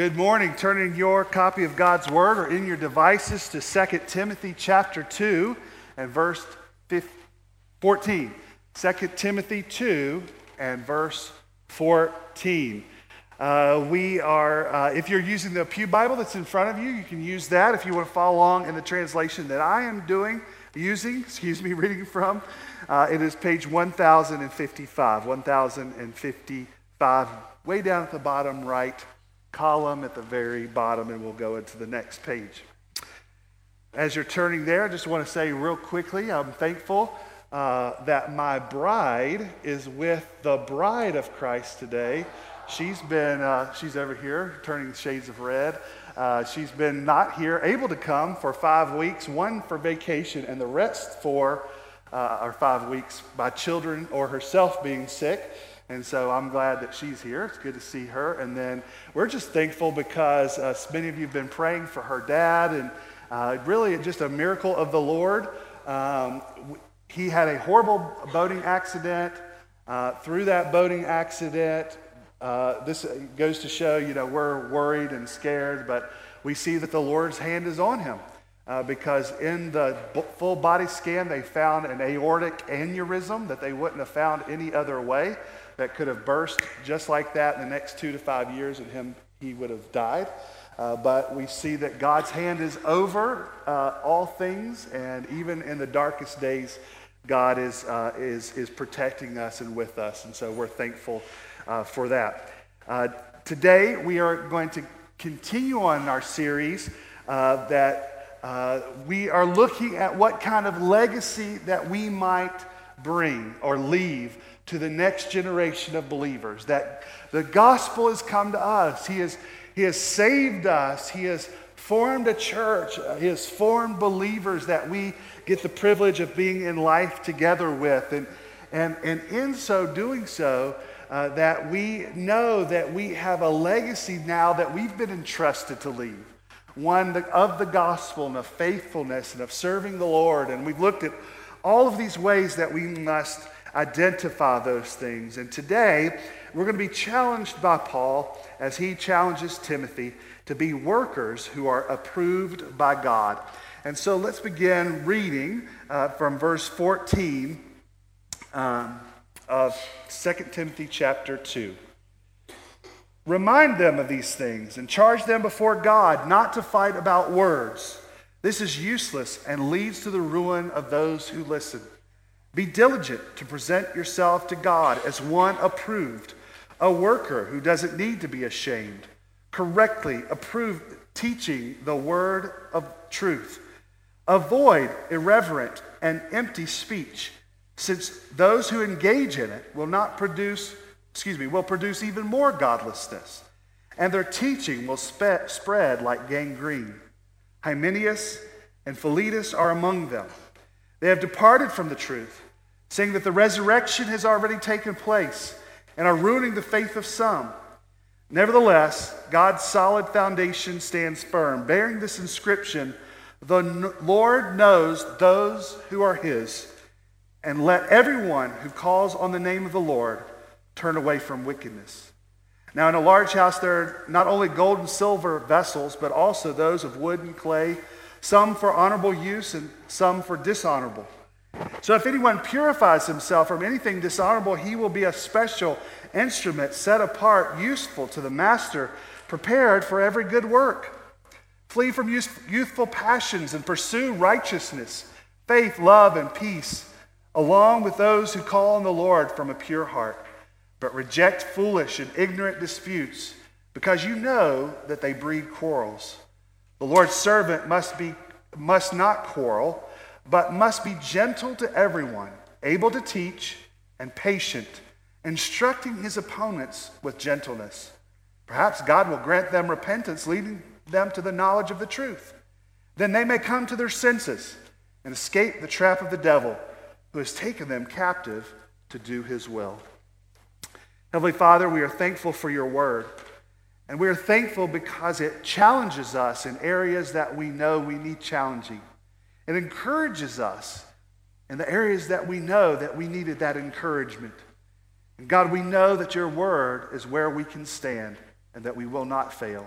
Good morning. Turning your copy of God's Word or in your devices to 2 Timothy chapter 2 and verse 14. 2 Timothy 2 and verse 14. Uh, we are, uh, if you're using the Pew Bible that's in front of you, you can use that. If you want to follow along in the translation that I am doing, using, excuse me, reading from, uh, it is page 1055. 1055, way down at the bottom right column at the very bottom, and we'll go into the next page. As you're turning there, I just want to say real quickly I'm thankful uh, that my bride is with the bride of Christ today. She's been, uh, she's over here turning shades of red. Uh, she's been not here, able to come for five weeks, one for vacation, and the rest for uh, our five weeks by children or herself being sick. And so I'm glad that she's here. It's good to see her. And then we're just thankful because uh, many of you have been praying for her dad, and uh, really just a miracle of the Lord. Um, he had a horrible boating accident. Uh, through that boating accident, uh, this goes to show, you know, we're worried and scared, but we see that the Lord's hand is on him. Uh, because in the full body scan, they found an aortic aneurysm that they wouldn't have found any other way that could have burst just like that in the next two to five years, and him, he would have died. Uh, but we see that God's hand is over uh, all things, and even in the darkest days, God is, uh, is, is protecting us and with us. And so we're thankful uh, for that. Uh, today, we are going to continue on our series uh, we are looking at what kind of legacy that we might bring or leave to the next generation of believers. That the gospel has come to us. He has, he has saved us. He has formed a church. He has formed believers that we get the privilege of being in life together with. And, and, and in so doing so, uh, that we know that we have a legacy now that we've been entrusted to leave. One of the gospel and of faithfulness and of serving the Lord. And we've looked at all of these ways that we must identify those things. And today, we're going to be challenged by Paul as he challenges Timothy to be workers who are approved by God. And so let's begin reading uh, from verse 14 um, of 2 Timothy chapter 2. Remind them of these things and charge them before God not to fight about words. This is useless and leads to the ruin of those who listen. Be diligent to present yourself to God as one approved, a worker who doesn't need to be ashamed, correctly approved, teaching the word of truth. Avoid irreverent and empty speech, since those who engage in it will not produce, excuse me, will produce even more godlessness, and their teaching will spe- spread like gangrene. Hymenaeus and Philetus are among them. They have departed from the truth, saying that the resurrection has already taken place and are ruining the faith of some. Nevertheless, God's solid foundation stands firm, bearing this inscription The Lord knows those who are his, and let everyone who calls on the name of the Lord turn away from wickedness. Now, in a large house, there are not only gold and silver vessels, but also those of wood and clay some for honorable use and some for dishonorable. So if anyone purifies himself from anything dishonorable, he will be a special instrument set apart, useful to the master, prepared for every good work. Flee from youthful passions and pursue righteousness, faith, love, and peace, along with those who call on the Lord from a pure heart. But reject foolish and ignorant disputes, because you know that they breed quarrels. The Lord's servant must, be, must not quarrel, but must be gentle to everyone, able to teach, and patient, instructing his opponents with gentleness. Perhaps God will grant them repentance, leading them to the knowledge of the truth. Then they may come to their senses and escape the trap of the devil, who has taken them captive to do his will. Heavenly Father, we are thankful for your word. And we're thankful because it challenges us in areas that we know we need challenging. It encourages us in the areas that we know that we needed that encouragement. And God, we know that your word is where we can stand and that we will not fail.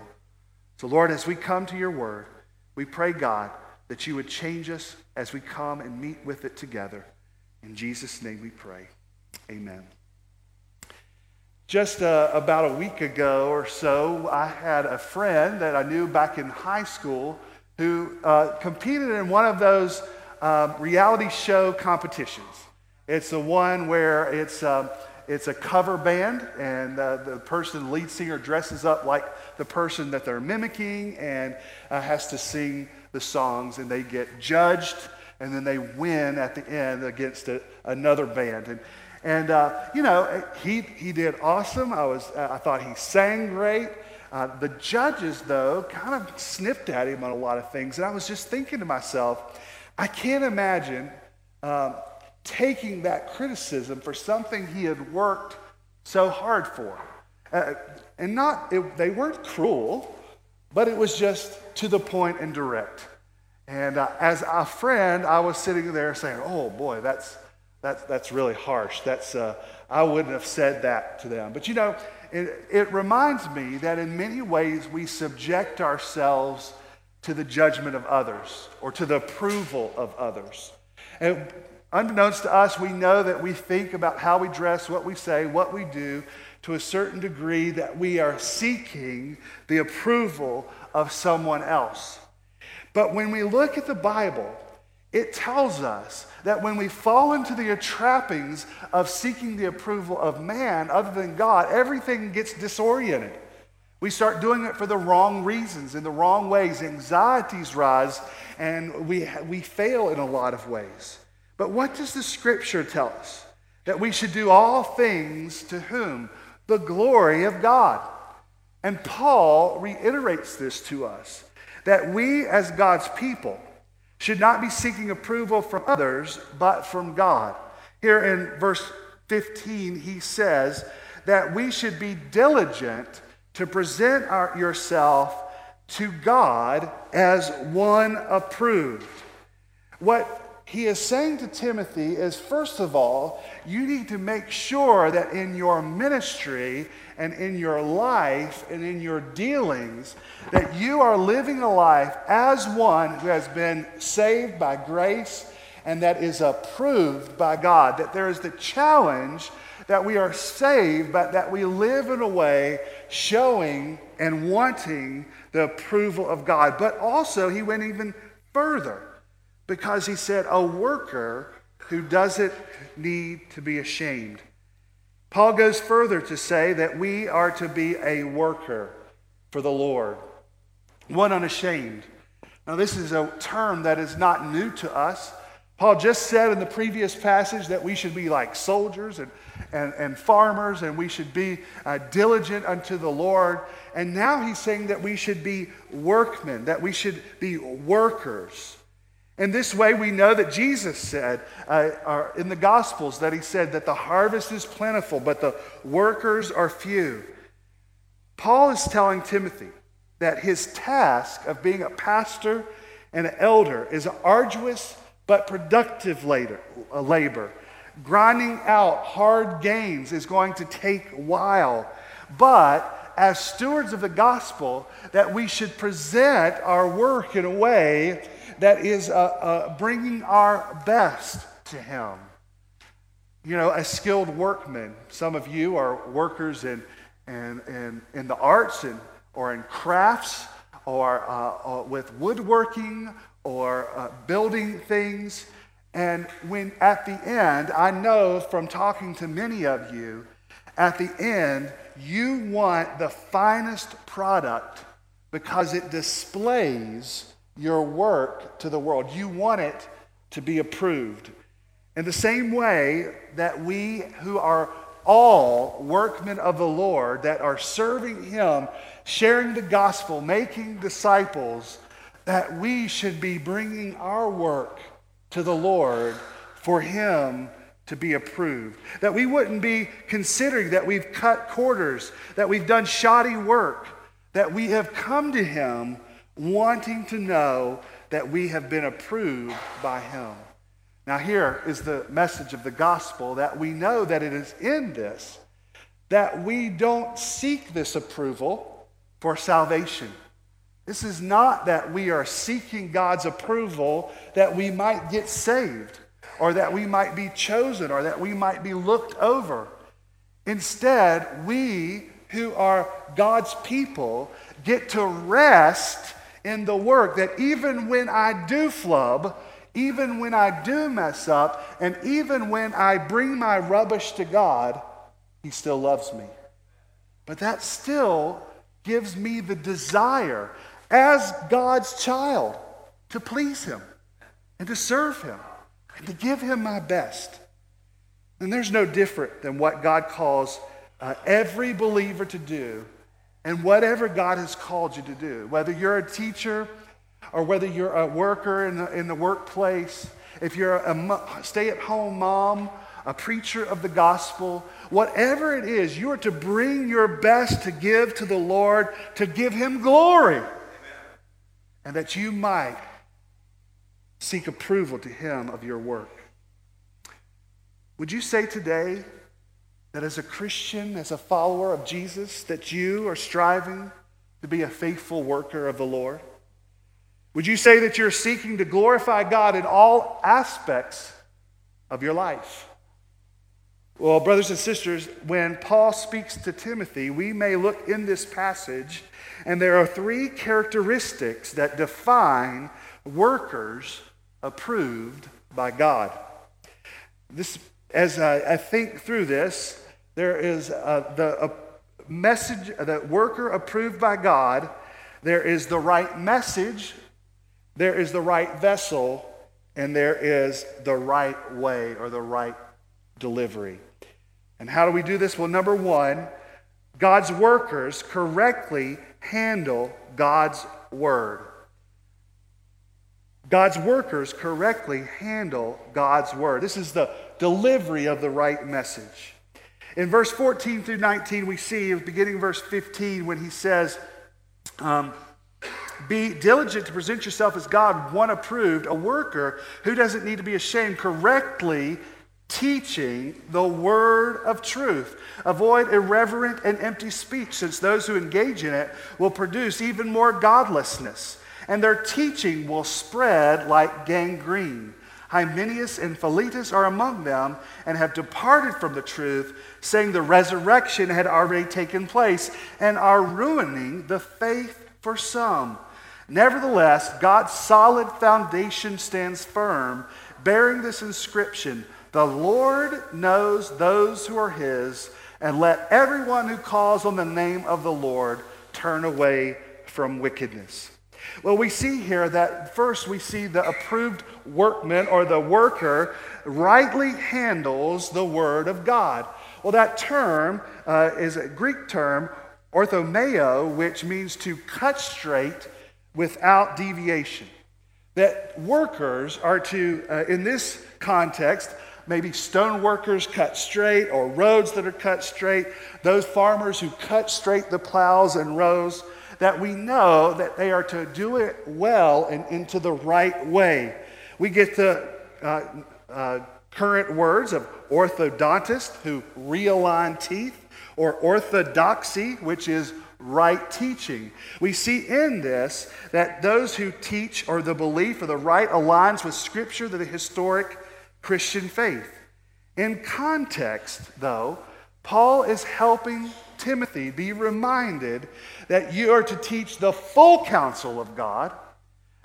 So, Lord, as we come to your word, we pray, God, that you would change us as we come and meet with it together. In Jesus' name we pray. Amen. Just uh, about a week ago or so, I had a friend that I knew back in high school who uh, competed in one of those um, reality show competitions. It's the one where it's, um, it's a cover band, and uh, the person, lead singer, dresses up like the person that they're mimicking and uh, has to sing the songs, and they get judged, and then they win at the end against a, another band. And, and uh, you know, he, he did awesome. I, was, I thought he sang great. Uh, the judges, though, kind of sniffed at him on a lot of things. And I was just thinking to myself, I can't imagine um, taking that criticism for something he had worked so hard for. Uh, and not, it, they weren't cruel, but it was just to the point and direct. And uh, as a friend, I was sitting there saying, oh boy, that's, that's, that's really harsh. That's, uh, I wouldn't have said that to them. But you know, it, it reminds me that in many ways we subject ourselves to the judgment of others or to the approval of others. And unbeknownst to us, we know that we think about how we dress, what we say, what we do to a certain degree that we are seeking the approval of someone else. But when we look at the Bible, it tells us that when we fall into the trappings of seeking the approval of man other than God, everything gets disoriented. We start doing it for the wrong reasons, in the wrong ways. Anxieties rise, and we, we fail in a lot of ways. But what does the scripture tell us? That we should do all things to whom? The glory of God. And Paul reiterates this to us that we, as God's people, should not be seeking approval from others, but from God. Here in verse 15, he says that we should be diligent to present our, yourself to God as one approved. What he is saying to Timothy is first of all, you need to make sure that in your ministry and in your life and in your dealings, that you are living a life as one who has been saved by grace and that is approved by God. That there is the challenge that we are saved, but that we live in a way showing and wanting the approval of God. But also, he went even further because he said, a worker who doesn't need to be ashamed. Paul goes further to say that we are to be a worker for the Lord, one unashamed. Now, this is a term that is not new to us. Paul just said in the previous passage that we should be like soldiers and, and, and farmers and we should be uh, diligent unto the Lord. And now he's saying that we should be workmen, that we should be workers. In this way, we know that Jesus said uh, in the Gospels that he said that the harvest is plentiful, but the workers are few. Paul is telling Timothy that his task of being a pastor and an elder is arduous but productive uh, labor. Grinding out hard gains is going to take a while, but as stewards of the gospel, that we should present our work in a way that is uh, uh, bringing our best to Him. You know, a skilled workman. Some of you are workers in, in, in, in the arts and, or in crafts or uh, uh with woodworking or uh, building things. And when at the end, I know from talking to many of you, at the end, you want the finest product because it displays your work to the world. You want it to be approved. In the same way that we who are all workmen of the Lord, that are serving Him, sharing the gospel, making disciples, that we should be bringing our work to the Lord for Him to be approved. That we wouldn't be considering that we've cut quarters, that we've done shoddy work, that we have come to Him wanting to know that we have been approved by Him. Now, here is the message of the gospel that we know that it is in this that we don't seek this approval for salvation. This is not that we are seeking God's approval that we might get saved or that we might be chosen or that we might be looked over. Instead, we who are God's people get to rest in the work that even when I do flub, even when I do mess up, and even when I bring my rubbish to God, He still loves me. But that still gives me the desire as God's child to please Him and to serve Him and to give Him my best. And there's no different than what God calls uh, every believer to do and whatever God has called you to do, whether you're a teacher or whether you're a worker in the, in the workplace, if you're a stay at home mom, a preacher of the gospel, whatever it is, you are to bring your best to give to the Lord, to give Him glory, Amen. and that you might seek approval to Him of your work. Would you say today that as a Christian, as a follower of Jesus, that you are striving to be a faithful worker of the Lord? Would you say that you're seeking to glorify God in all aspects of your life? Well, brothers and sisters, when Paul speaks to Timothy, we may look in this passage, and there are three characteristics that define workers approved by God. This, as I, I think through this, there is uh, the message, the worker approved by God. There is the right message. There is the right vessel. And there is the right way or the right delivery. And how do we do this? Well, number one, God's workers correctly handle God's word. God's workers correctly handle God's word. This is the delivery of the right message. In verse 14 through 19, we see, beginning verse 15, when he says, um, Be diligent to present yourself as God, one approved, a worker who doesn't need to be ashamed, correctly teaching the word of truth. Avoid irreverent and empty speech, since those who engage in it will produce even more godlessness, and their teaching will spread like gangrene. Hymenaeus and Philetus are among them and have departed from the truth, saying the resurrection had already taken place and are ruining the faith for some. Nevertheless, God's solid foundation stands firm, bearing this inscription The Lord knows those who are his, and let everyone who calls on the name of the Lord turn away from wickedness. Well, we see here that first we see the approved workman or the worker rightly handles the word of God. Well, that term uh, is a Greek term, orthomeo, which means to cut straight without deviation. That workers are to, uh, in this context, maybe stone workers cut straight or roads that are cut straight, those farmers who cut straight the plows and rows that we know that they are to do it well and into the right way. We get the uh, uh, current words of orthodontist, who realign teeth, or orthodoxy, which is right teaching. We see in this that those who teach or the belief or the right aligns with Scripture, the historic Christian faith. In context, though, Paul is helping Timothy be reminded that you are to teach the full counsel of God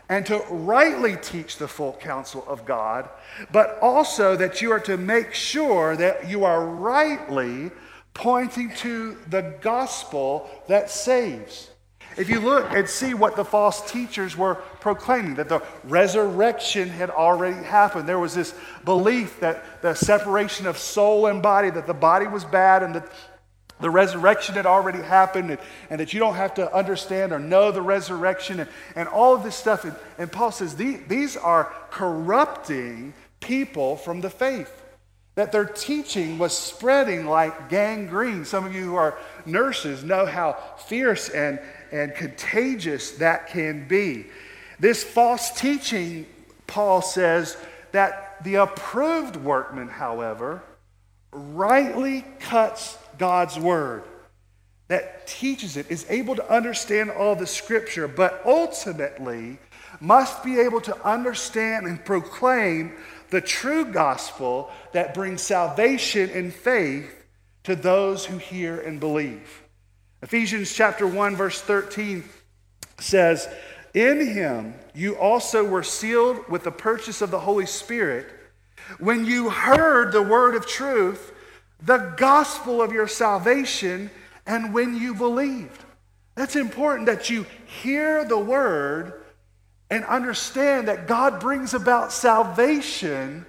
and to rightly teach the full counsel of God, but also that you are to make sure that you are rightly pointing to the gospel that saves. If you look and see what the false teachers were proclaiming, that the resurrection had already happened. There was this belief that the separation of soul and body, that the body was bad and that the resurrection had already happened and, and, that you don't have to understand or know the resurrection and, and all of this stuff. And, and Paul says these, these are corrupting people from the faith. That their teaching was spreading like gangrene. Some of you who are nurses know how fierce and, and contagious that can be. This false teaching, Paul says, that the approved workman, however, rightly cuts God's word. that teaches it is able to understand all the scripture, but ultimately must be able to understand and proclaim the true gospel that brings salvation and faith to those who hear and believe. Ephesians chapter 1 verse 13 says, "In him you also were sealed with the purchase of the Holy Spirit when you heard the word of truth, the gospel of your salvation, and when you believed." That's important that you hear the word and understand that God brings about salvation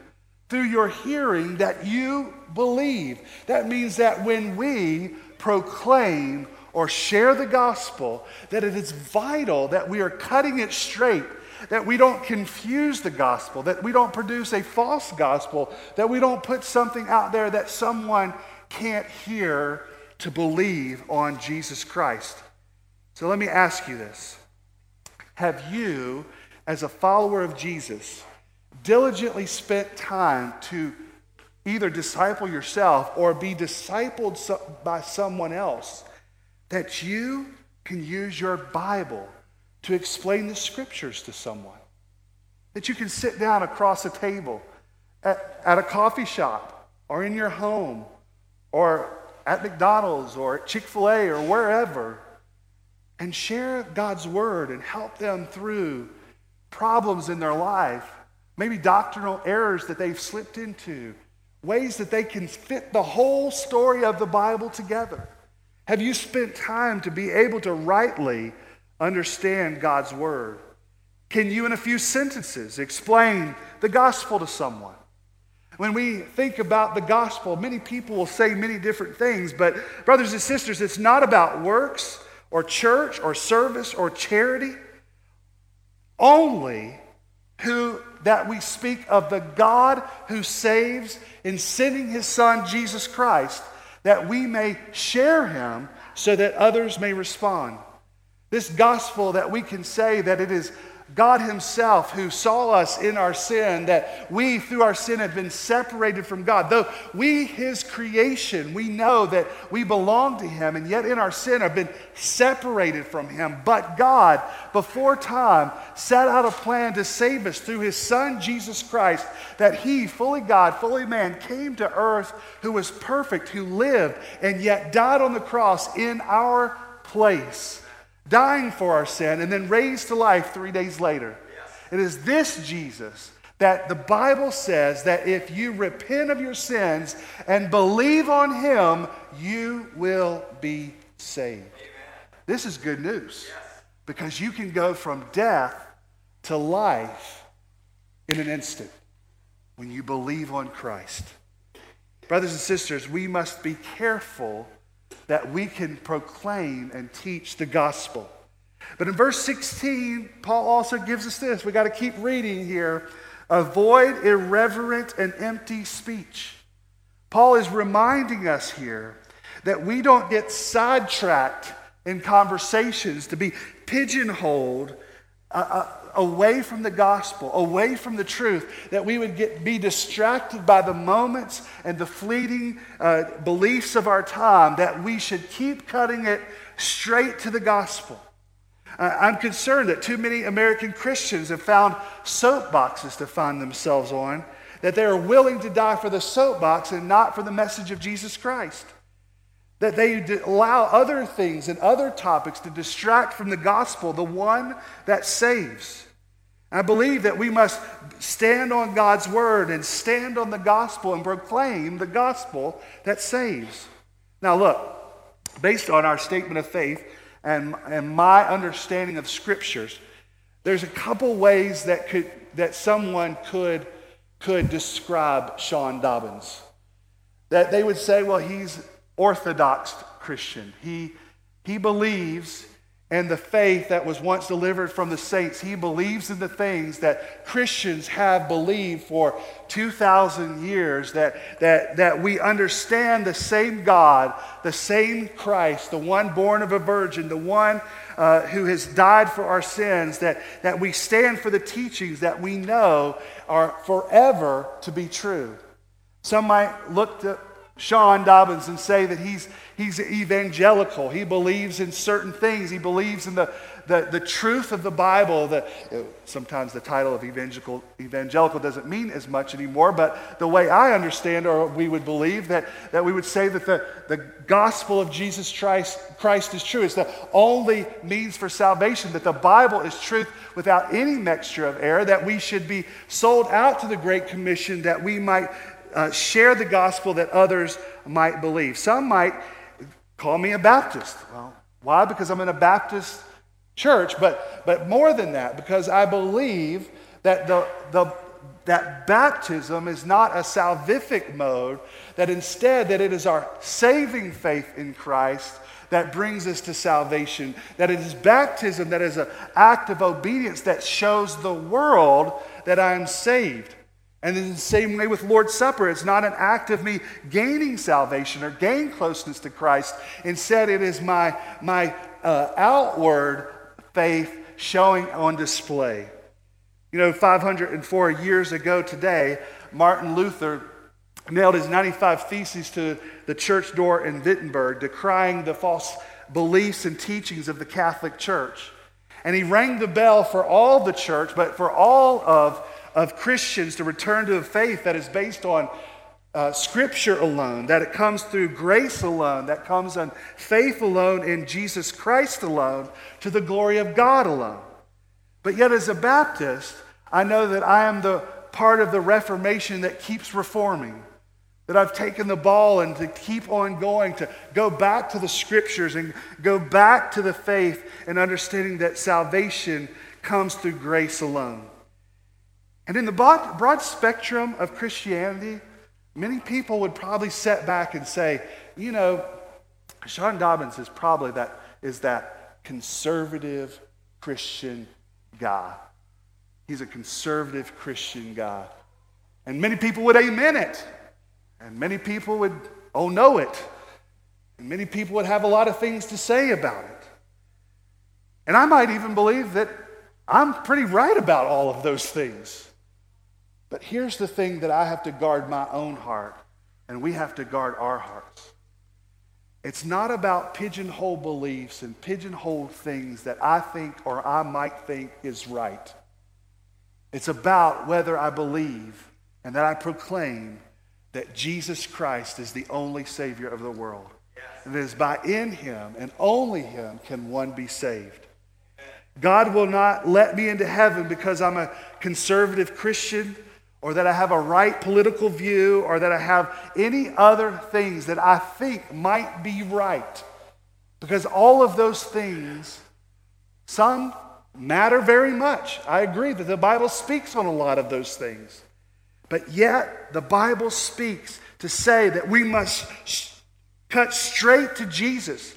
through your hearing that you believe. That means that when we proclaim or share the gospel, that it is vital that we are cutting it straight, that we don't confuse the gospel, that we don't produce a false gospel, that we don't put something out there that someone can't hear to believe on Jesus Christ. So let me ask you this Have you, as a follower of Jesus, diligently spent time to either disciple yourself or be discipled by someone else, that you can use your Bible to explain the scriptures to someone. That you can sit down across a table at, at a coffee shop or in your home or at McDonald's or at Chick fil A or wherever and share God's word and help them through problems in their life maybe doctrinal errors that they've slipped into, ways that they can fit the whole story of the Bible together. Have you spent time to be able to rightly understand God's Word? Can you, in a few sentences, explain the gospel to someone? When we think about the gospel, many people will say many different things, but brothers and sisters, it's not about works or church or service or charity. Only who that we speak of the God who saves in sending his son Jesus Christ that we may share him so that others may respond. This gospel that we can say that it is God Himself who saw us in our sin, that we through our sin have been separated from God. Though we, His creation, we know that we belong to Him, and yet in our sin have been separated from Him. But God, before time, set out a plan to save us through His Son, Jesus Christ, that He, fully God, fully man, came to earth who was perfect, who lived, and yet died on the cross in our place dying for our sin, and then raised to life three days later. Yes. It is this Jesus that the Bible says that if you repent of your sins and believe on him, you will be saved. Amen. This is good news yes. because you can go from death to life in an instant when you believe on Christ. Brothers and sisters, we must be careful that we can proclaim and teach the gospel. But in verse 16, Paul also gives us this. We got to keep reading here. Avoid irreverent and empty speech. Paul is reminding us here that we don't get sidetracked in conversations to be pigeonholed uh, away from the gospel, away from the truth, that we would get, be distracted by the moments and the fleeting uh, beliefs of our time, that we should keep cutting it straight to the gospel. Uh, I'm concerned that too many American Christians have found soapboxes to find themselves on, that they are willing to die for the soapbox and not for the message of Jesus Christ that they allow other things and other topics to distract from the gospel, the one that saves. I believe that we must stand on God's word and stand on the gospel and proclaim the gospel that saves. Now, look, based on our statement of faith and, and my understanding of scriptures, there's a couple ways that, could, that someone could, could describe Sean Dobbins. That they would say, well, he's Orthodox Christian. He, he believes in the faith that was once delivered from the saints. He believes in the things that Christians have believed for 2,000 years, that, that, that we understand the same God, the same Christ, the one born of a virgin, the one uh, who has died for our sins, that, that we stand for the teachings that we know are forever to be true. Some might look to Shawn Dobbins and say that he's, he's evangelical. He believes in certain things. He believes in the, the, the truth of the Bible. The, sometimes the title of evangelical, evangelical doesn't mean as much anymore, but the way I understand, or we would believe, that, that we would say that the, the gospel of Jesus Christ, Christ is true. It's the only means for salvation, that the Bible is truth without any mixture of error, that we should be sold out to the Great Commission, that we might uh, share the gospel that others might believe. Some might call me a Baptist. Well, why? Because I'm in a Baptist church, but, but more than that, because I believe that, the, the, that baptism is not a salvific mode, that instead that it is our saving faith in Christ that brings us to salvation, that it is baptism that is an act of obedience that shows the world that I am saved. And in the same way with Lord's Supper, it's not an act of me gaining salvation or gain closeness to Christ. Instead, it is my, my uh, outward faith showing on display. You know, 504 years ago today, Martin Luther nailed his 95 Theses to the church door in Wittenberg, decrying the false beliefs and teachings of the Catholic Church. And he rang the bell for all the church, but for all of of Christians to return to a faith that is based on uh, Scripture alone, that it comes through grace alone, that comes on faith alone in Jesus Christ alone, to the glory of God alone. But yet, as a Baptist, I know that I am the part of the Reformation that keeps reforming. That I've taken the ball and to keep on going, to go back to the scriptures and go back to the faith and understanding that salvation comes through grace alone. And in the broad, broad spectrum of Christianity, many people would probably set back and say, you know, Sean Dobbins is probably that, is that conservative Christian guy. He's a conservative Christian guy. And many people would amen it. And many people would, oh, know it. And many people would have a lot of things to say about it. And I might even believe that I'm pretty right about all of those things. But here's the thing that I have to guard my own heart, and we have to guard our hearts. It's not about pigeonhole beliefs and pigeonhole things that I think or I might think is right. It's about whether I believe and that I proclaim that Jesus Christ is the only Savior of the world. Yes. And it is by in Him and only Him can one be saved. God will not let me into heaven because I'm a conservative Christian or that I have a right political view, or that I have any other things that I think might be right. Because all of those things, some matter very much. I agree that the Bible speaks on a lot of those things. But yet, the Bible speaks to say that we must sh- cut straight to Jesus,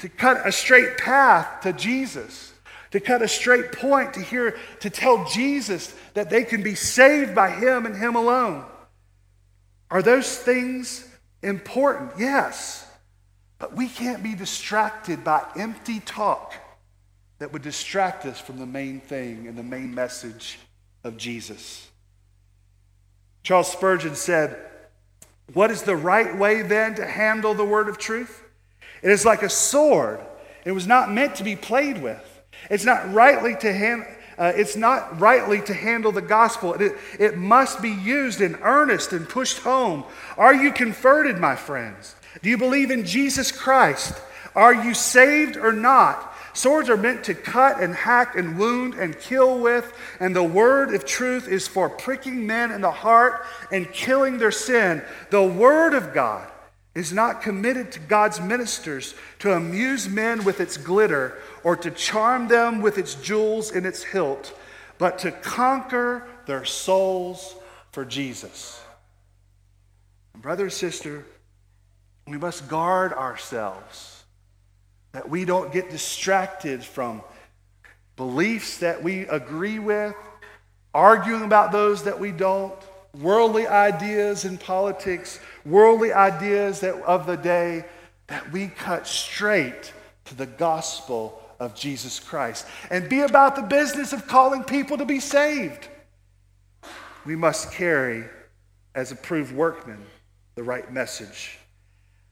to cut a straight path to Jesus to cut a straight point, to hear, to tell Jesus that they can be saved by Him and Him alone. Are those things important? Yes. But we can't be distracted by empty talk that would distract us from the main thing and the main message of Jesus. Charles Spurgeon said, What is the right way then to handle the word of truth? It is like a sword. It was not meant to be played with. It's not rightly to hand, uh, it's not rightly to handle the gospel. It, it must be used in earnest and pushed home. Are you converted, my friends? Do you believe in Jesus Christ? Are you saved or not? Swords are meant to cut and hack and wound and kill with, and the word of truth is for pricking men in the heart and killing their sin. The word of God is not committed to God's ministers to amuse men with its glitter or to charm them with its jewels in its hilt, but to conquer their souls for Jesus. Brother, and sister, we must guard ourselves that we don't get distracted from beliefs that we agree with, arguing about those that we don't, worldly ideas in politics, worldly ideas that, of the day, that we cut straight to the gospel of Jesus Christ and be about the business of calling people to be saved. We must carry, as approved workmen, the right message.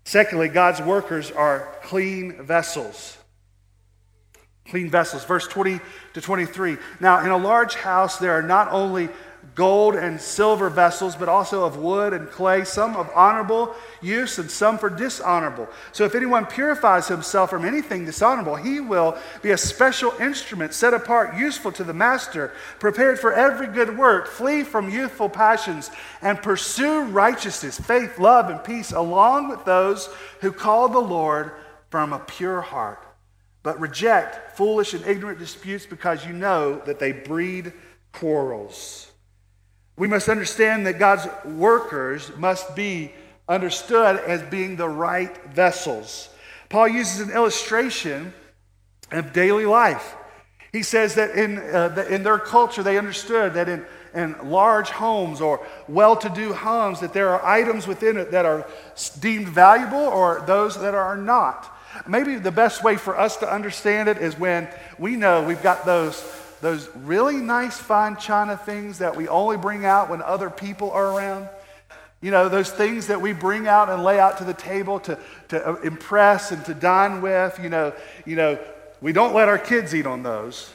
Secondly, God's workers are clean vessels. Clean vessels. Verse 20 to 23. Now, in a large house, there are not only gold and silver vessels, but also of wood and clay, some of honorable use and some for dishonorable. So if anyone purifies himself from anything dishonorable, he will be a special instrument set apart, useful to the master, prepared for every good work. Flee from youthful passions and pursue righteousness, faith, love, and peace, along with those who call the Lord from a pure heart. But reject foolish and ignorant disputes because you know that they breed quarrels. We must understand that God's workers must be understood as being the right vessels. Paul uses an illustration of daily life. He says that in, uh, in their culture, they understood that in, in large homes or well to do homes, that there are items within it that are deemed valuable or those that are not. Maybe the best way for us to understand it is when we know we've got those those really nice fine china things that we only bring out when other people are around. You know, those things that we bring out and lay out to the table to, to uh, impress and to dine with. You know, you know, we don't let our kids eat on those.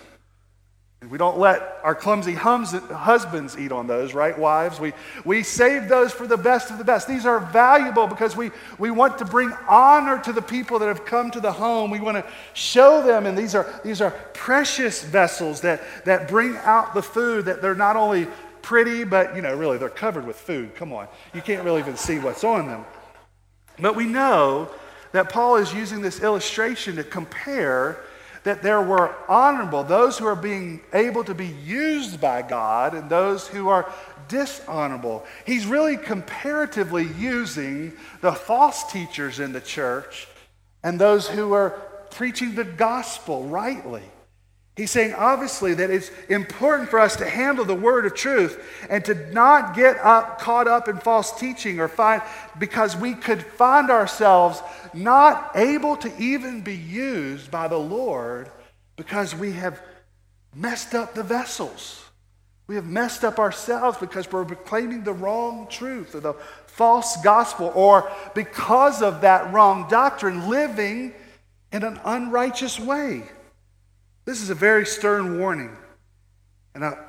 We don't let our clumsy hums, husbands eat on those, right, wives? We, we save those for the best of the best. These are valuable because we, we want to bring honor to the people that have come to the home. We want to show them, and these are, these are precious vessels that, that bring out the food, that they're not only pretty, but, you know, really, they're covered with food. Come on. You can't really even see what's on them. But we know that Paul is using this illustration to compare that there were honorable, those who are being able to be used by God, and those who are dishonorable. He's really comparatively using the false teachers in the church and those who are preaching the gospel rightly. He's saying, obviously, that it's important for us to handle the word of truth and to not get up, caught up in false teaching or find, because we could find ourselves not able to even be used by the Lord because we have messed up the vessels. We have messed up ourselves because we're proclaiming the wrong truth or the false gospel, or because of that wrong doctrine, living in an unrighteous way. This is a very stern warning and a,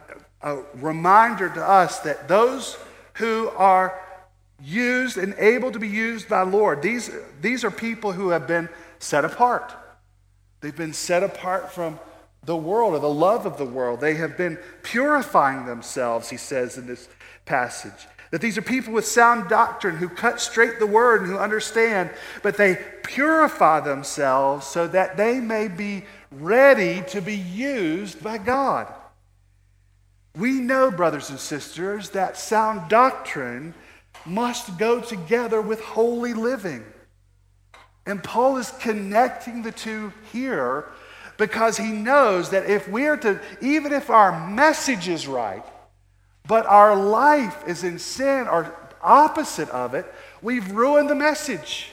a reminder to us that those who are used and able to be used by the Lord, these, these are people who have been set apart. They've been set apart from the world or the love of the world. They have been purifying themselves, he says in this passage. That these are people with sound doctrine who cut straight the word and who understand, but they purify themselves so that they may be ready to be used by God. We know, brothers and sisters, that sound doctrine must go together with holy living. And Paul is connecting the two here because he knows that if we are to, even if our message is right, but our life is in sin or opposite of it, we've ruined the message.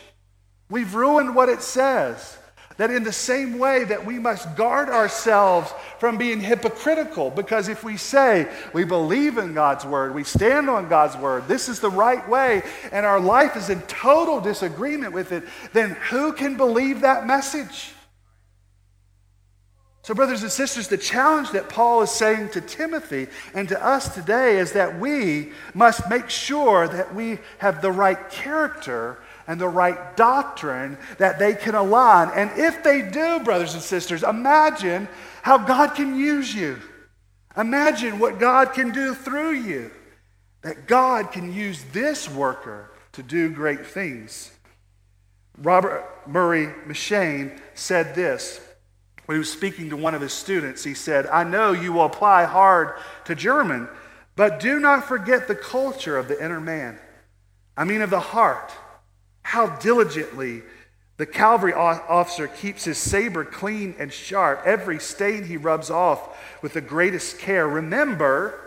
We've ruined what it says. That in the same way that we must guard ourselves from being hypocritical, because if we say we believe in God's word, we stand on God's word, this is the right way, and our life is in total disagreement with it, then who can believe that message? So, brothers and sisters, the challenge that Paul is saying to Timothy and to us today is that we must make sure that we have the right character and the right doctrine that they can align. And if they do, brothers and sisters, imagine how God can use you. Imagine what God can do through you. That God can use this worker to do great things. Robert Murray M'Cheyne said this when he was speaking to one of his students. He said, I know you will apply hard to German, but do not forget the culture of the inner man. I mean, of the heart how diligently the cavalry officer keeps his saber clean and sharp. Every stain he rubs off with the greatest care. Remember,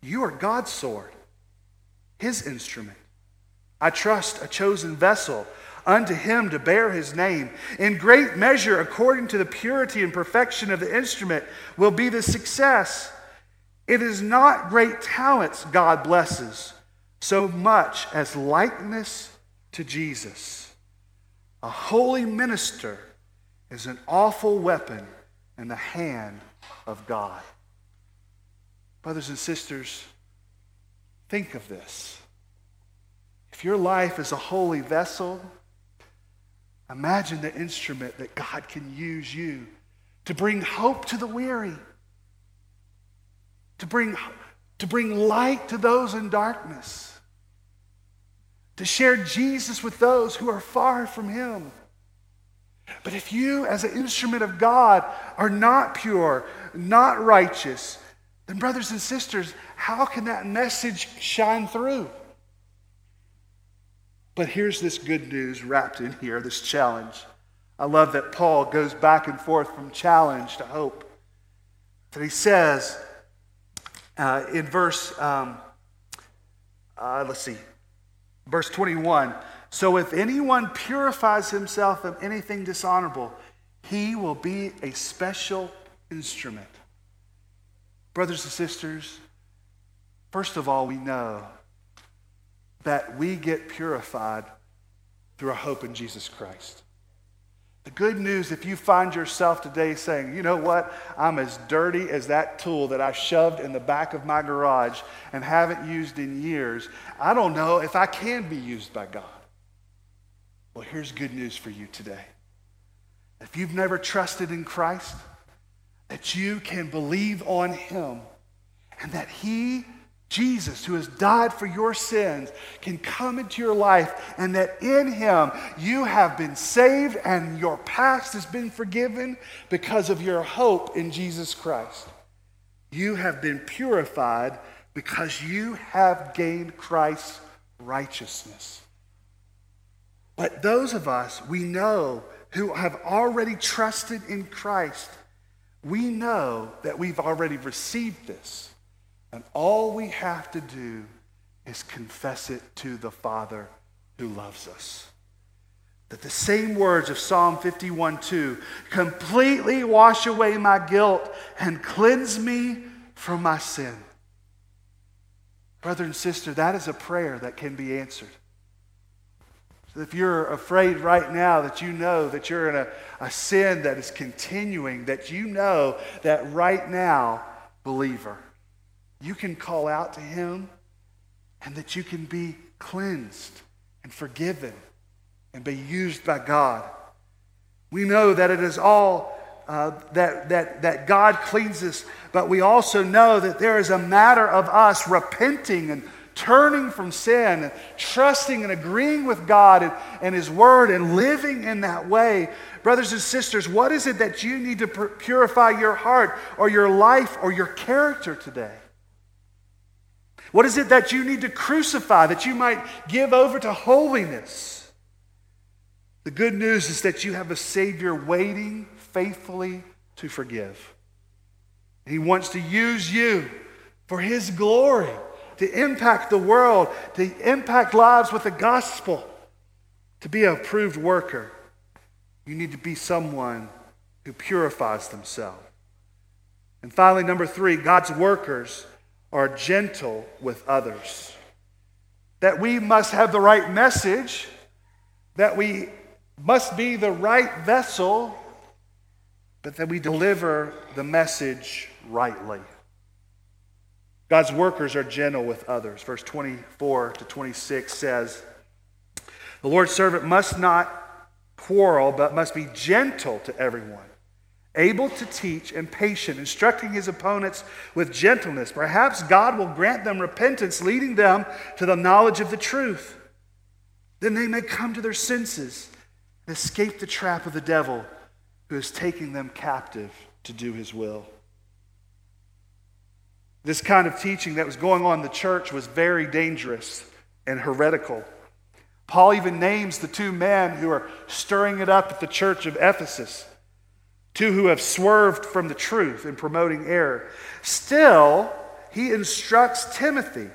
you are God's sword, his instrument. I trust a chosen vessel unto him to bear his name. In great measure, according to the purity and perfection of the instrument, will be the success. It is not great talents God blesses so much as likeness to Jesus. A holy minister is an awful weapon in the hand of God. Brothers and sisters, think of this. If your life is a holy vessel, imagine the instrument that God can use you to bring hope to the weary, to bring, to bring light to those in darkness, to share Jesus with those who are far from Him. But if you, as an instrument of God, are not pure, not righteous, then, brothers and sisters, how can that message shine through? But here's this good news wrapped in here, this challenge. I love that Paul goes back and forth from challenge to hope. That he says uh, in verse, um, uh, let's see, verse 21 So if anyone purifies himself of anything dishonorable, he will be a special instrument. Brothers and sisters, first of all, we know that we get purified through our hope in Jesus Christ. The good news, if you find yourself today saying, you know what, I'm as dirty as that tool that I shoved in the back of my garage and haven't used in years, I don't know if I can be used by God. Well, here's good news for you today. If you've never trusted in Christ, that you can believe on Him and that He Jesus, who has died for your sins, can come into your life, and that in him you have been saved and your past has been forgiven because of your hope in Jesus Christ. You have been purified because you have gained Christ's righteousness. But those of us we know who have already trusted in Christ, we know that we've already received this. And all we have to do is confess it to the Father who loves us. That the same words of Psalm 51 2 completely wash away my guilt and cleanse me from my sin. Brother and sister, that is a prayer that can be answered. So if you're afraid right now that you know that you're in a, a sin that is continuing, that you know that right now, believer, you can call out to Him and that you can be cleansed and forgiven and be used by God. We know that it is all uh, that, that, that God cleanses, but we also know that there is a matter of us repenting and turning from sin and trusting and agreeing with God and, and His Word and living in that way. Brothers and sisters, what is it that you need to purify your heart or your life or your character today? What is it that you need to crucify that you might give over to holiness? The good news is that you have a Savior waiting faithfully to forgive. He wants to use you for His glory, to impact the world, to impact lives with the gospel, to be an approved worker. You need to be someone who purifies themselves. And finally, number three, God's workers are gentle with others. That we must have the right message, that we must be the right vessel, but that we deliver the message rightly. God's workers are gentle with others. Verse 24 to 26 says, The Lord's servant must not quarrel, but must be gentle to everyone able to teach and patient, instructing his opponents with gentleness. Perhaps God will grant them repentance, leading them to the knowledge of the truth. Then they may come to their senses and escape the trap of the devil who is taking them captive to do his will. This kind of teaching that was going on in the church was very dangerous and heretical. Paul even names the two men who are stirring it up at the church of Ephesus two who have swerved from the truth in promoting error. Still, he instructs Timothy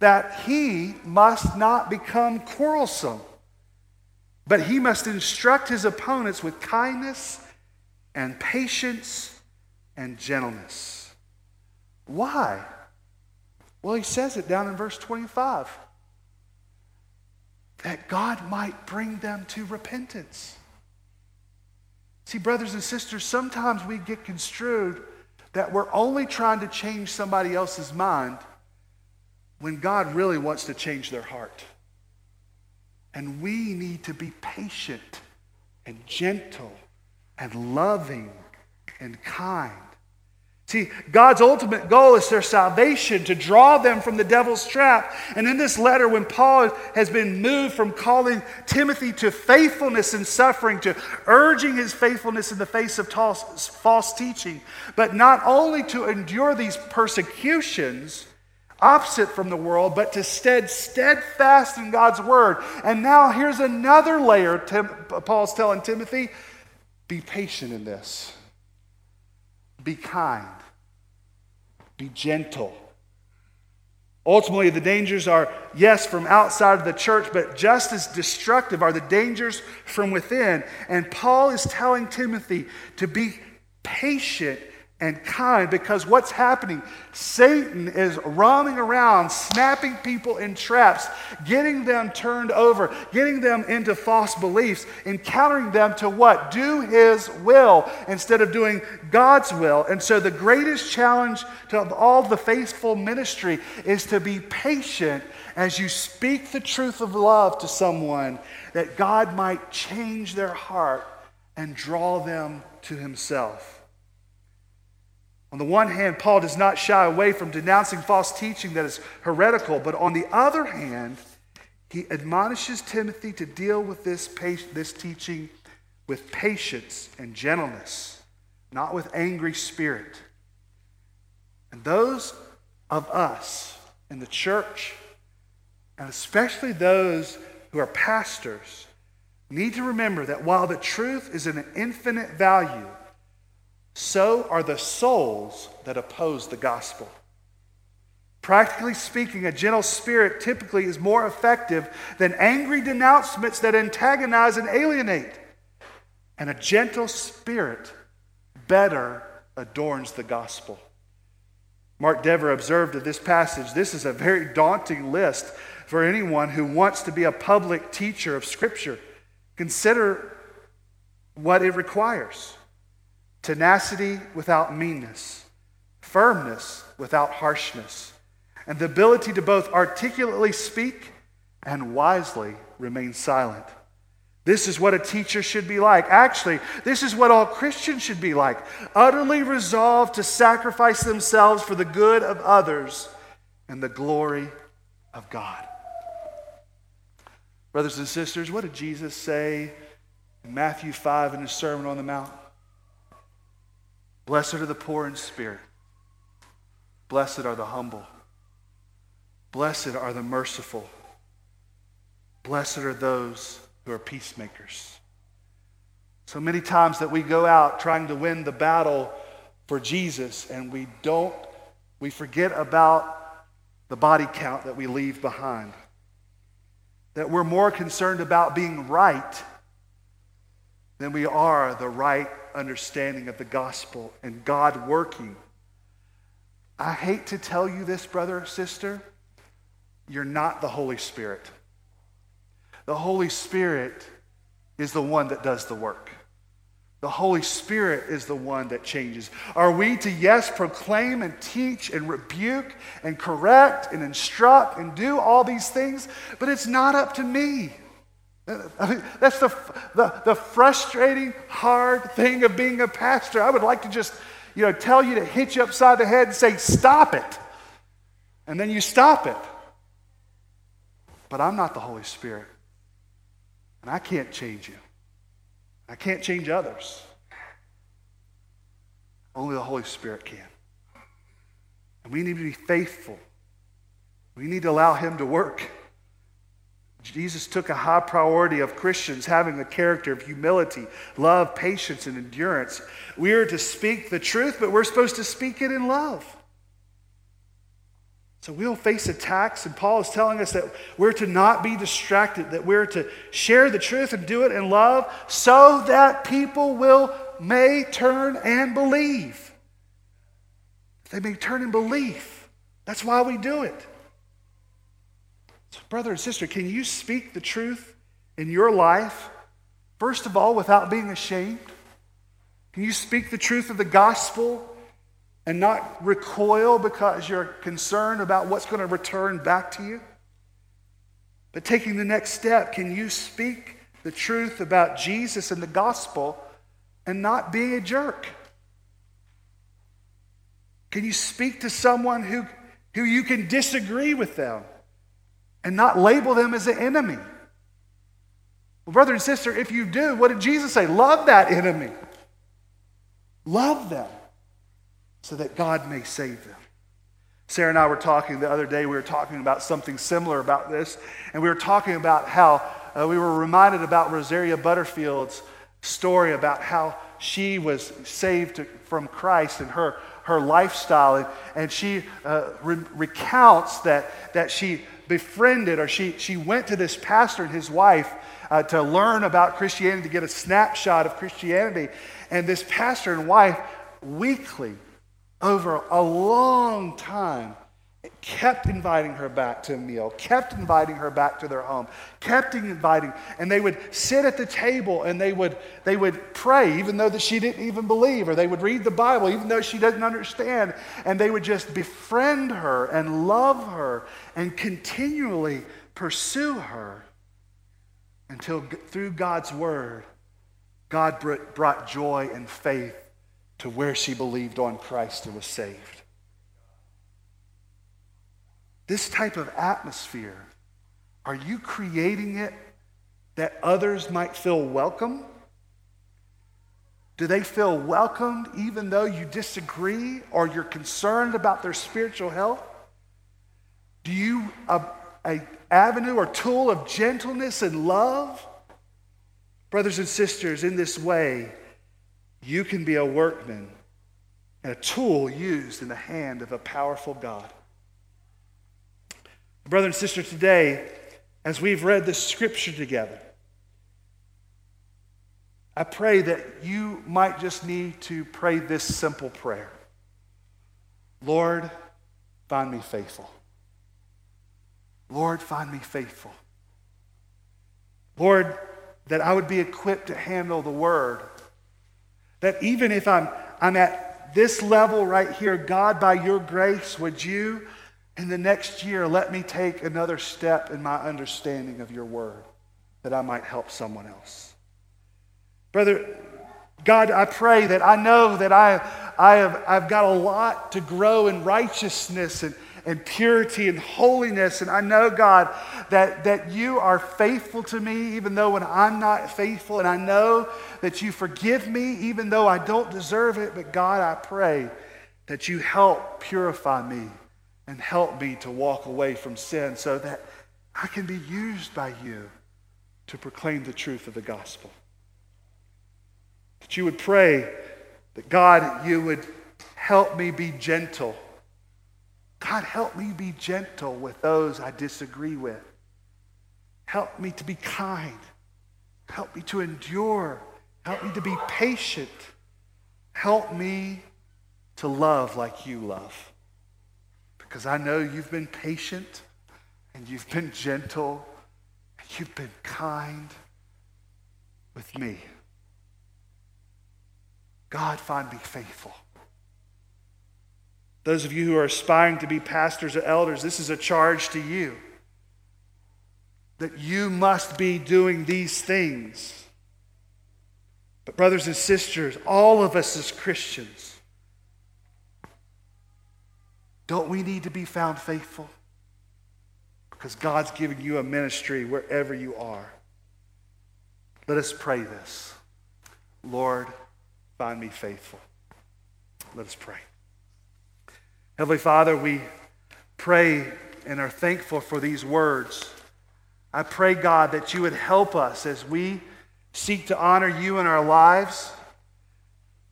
that he must not become quarrelsome, but he must instruct his opponents with kindness and patience and gentleness. Why? Well, he says it down in verse 25. that God might bring them to repentance. See, brothers and sisters, sometimes we get construed that we're only trying to change somebody else's mind when God really wants to change their heart. And we need to be patient and gentle and loving and kind. See, God's ultimate goal is their salvation, to draw them from the devil's trap. And in this letter, when Paul has been moved from calling Timothy to faithfulness in suffering, to urging his faithfulness in the face of false teaching, but not only to endure these persecutions, opposite from the world, but to stead steadfast in God's word. And now here's another layer Tim, Paul's telling Timothy be patient in this. Be kind. Be gentle. Ultimately, the dangers are, yes, from outside of the church, but just as destructive are the dangers from within. And Paul is telling Timothy to be patient and kind because what's happening? Satan is roaming around, snapping people in traps, getting them turned over, getting them into false beliefs, encountering them to what? Do his will instead of doing God's will. And so the greatest challenge to all the faithful ministry is to be patient as you speak the truth of love to someone that God might change their heart and draw them to himself. On the one hand, Paul does not shy away from denouncing false teaching that is heretical, but on the other hand, he admonishes Timothy to deal with this, this teaching with patience and gentleness, not with angry spirit. And those of us in the church, and especially those who are pastors, need to remember that while the truth is an infinite value, so are the souls that oppose the gospel. Practically speaking, a gentle spirit typically is more effective than angry denouncements that antagonize and alienate. And a gentle spirit better adorns the gospel. Mark Dever observed of this passage this is a very daunting list for anyone who wants to be a public teacher of Scripture. Consider what it requires tenacity without meanness, firmness without harshness, and the ability to both articulately speak and wisely remain silent. This is what a teacher should be like. Actually, this is what all Christians should be like utterly resolved to sacrifice themselves for the good of others and the glory of God. Brothers and sisters, what did Jesus say in Matthew 5 in his Sermon on the Mount? Blessed are the poor in spirit. Blessed are the humble. Blessed are the merciful. Blessed are those who are peacemakers. So many times that we go out trying to win the battle for Jesus and we don't, we forget about the body count that we leave behind. That we're more concerned about being right than we are the right understanding of the gospel and God working. I hate to tell you this, brother sister, you're not the Holy Spirit. The Holy Spirit is the one that does the work. The Holy Spirit is the one that changes. Are we to, yes, proclaim and teach and rebuke and correct and instruct and do all these things? But it's not up to me. I mean, that's the, the, the frustrating, hard thing of being a pastor. I would like to just, you know, tell you to hit you upside the head and say, stop it. And then you stop it. But I'm not the Holy Spirit. And I can't change you. I can't change others. Only the Holy Spirit can. And we need to be faithful. We need to allow Him to work. Jesus took a high priority of Christians having the character of humility, love, patience, and endurance. We are to speak the truth, but we're supposed to speak it in love. So we'll face attacks, and Paul is telling us that we're to not be distracted, that we're to share the truth and do it in love so that people will may turn and believe. They may turn and believe. That's why we do it. Brother and sister, can you speak the truth in your life, first of all, without being ashamed? Can you speak the truth of the gospel and not recoil because you're concerned about what's going to return back to you? But taking the next step, can you speak the truth about Jesus and the gospel and not being a jerk? Can you speak to someone who, who you can disagree with them and not label them as an enemy? Well, brother and sister, if you do, what did Jesus say? Love that enemy. Love them so that God may save them. Sarah and I were talking the other day, we were talking about something similar about this, and we were talking about how uh, we were reminded about Rosaria Butterfield's story about how she was saved from Christ and her her lifestyle. And, and she uh, re- recounts that, that she befriended or she, she went to this pastor and his wife uh, to learn about Christianity, to get a snapshot of Christianity. And this pastor and wife weekly, over a long time, kept inviting her back to a meal, kept inviting her back to their home, kept inviting, and they would sit at the table and they would they would pray even though that she didn't even believe, or they would read the Bible even though she doesn't understand, and they would just befriend her and love her and continually pursue her until through God's word, God brought joy and faith to where she believed on Christ and was saved. This type of atmosphere, are you creating it that others might feel welcome? Do they feel welcomed even though you disagree or you're concerned about their spiritual health? Do you a, a avenue or tool of gentleness and love? Brothers and sisters, in this way, you can be a workman and a tool used in the hand of a powerful God. Brother and sister, today, as we've read this scripture together, I pray that you might just need to pray this simple prayer Lord, find me faithful. Lord, find me faithful. Lord, that I would be equipped to handle the word. That even if I'm, I'm at this level right here, God, by your grace, would you in the next year, let me take another step in my understanding of your word that I might help someone else. Brother, God, I pray that I know that I, I have, I've got a lot to grow in righteousness and, and purity and holiness. And I know, God, that, that you are faithful to me even though when I'm not faithful. And I know that you forgive me even though I don't deserve it. But God, I pray that you help purify me and help me to walk away from sin so that I can be used by you to proclaim the truth of the gospel. That you would pray that God, you would help me be gentle. God, help me be gentle with those I disagree with. Help me to be kind. Help me to endure. Help me to be patient. Help me to love like you love because I know you've been patient and you've been gentle and you've been kind with me. God, find me faithful. Those of you who are aspiring to be pastors or elders, this is a charge to you that you must be doing these things. But, brothers and sisters, all of us as Christians, don't we need to be found faithful? Because God's giving you a ministry wherever you are. Let us pray this. Lord, find me faithful. Let us pray. Heavenly Father, we pray and are thankful for these words. I pray, God, that you would help us as we seek to honor you in our lives.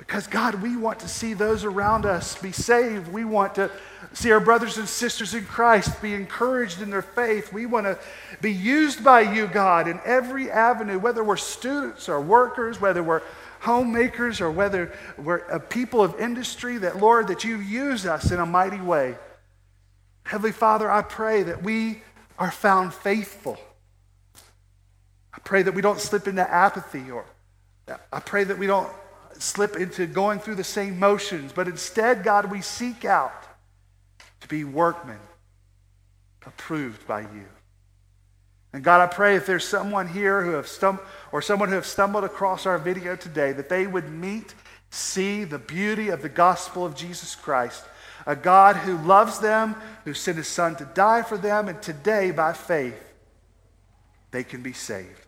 Because, God, we want to see those around us be saved. We want to see our brothers and sisters in Christ be encouraged in their faith. We want to be used by you, God, in every avenue, whether we're students or workers, whether we're homemakers or whether we're a people of industry, that, Lord, that you use us in a mighty way. Heavenly Father, I pray that we are found faithful. I pray that we don't slip into apathy or I pray that we don't slip into going through the same motions, but instead, God, we seek out to be workmen approved by you. And God, I pray if there's someone here who have stumbled, or someone who have stumbled across our video today, that they would meet, see the beauty of the gospel of Jesus Christ, a God who loves them, who sent his son to die for them, and today, by faith, they can be saved.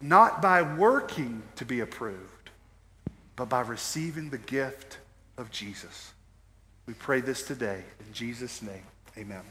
Not by working to be approved, but by receiving the gift of Jesus. We pray this today. In Jesus' name, amen.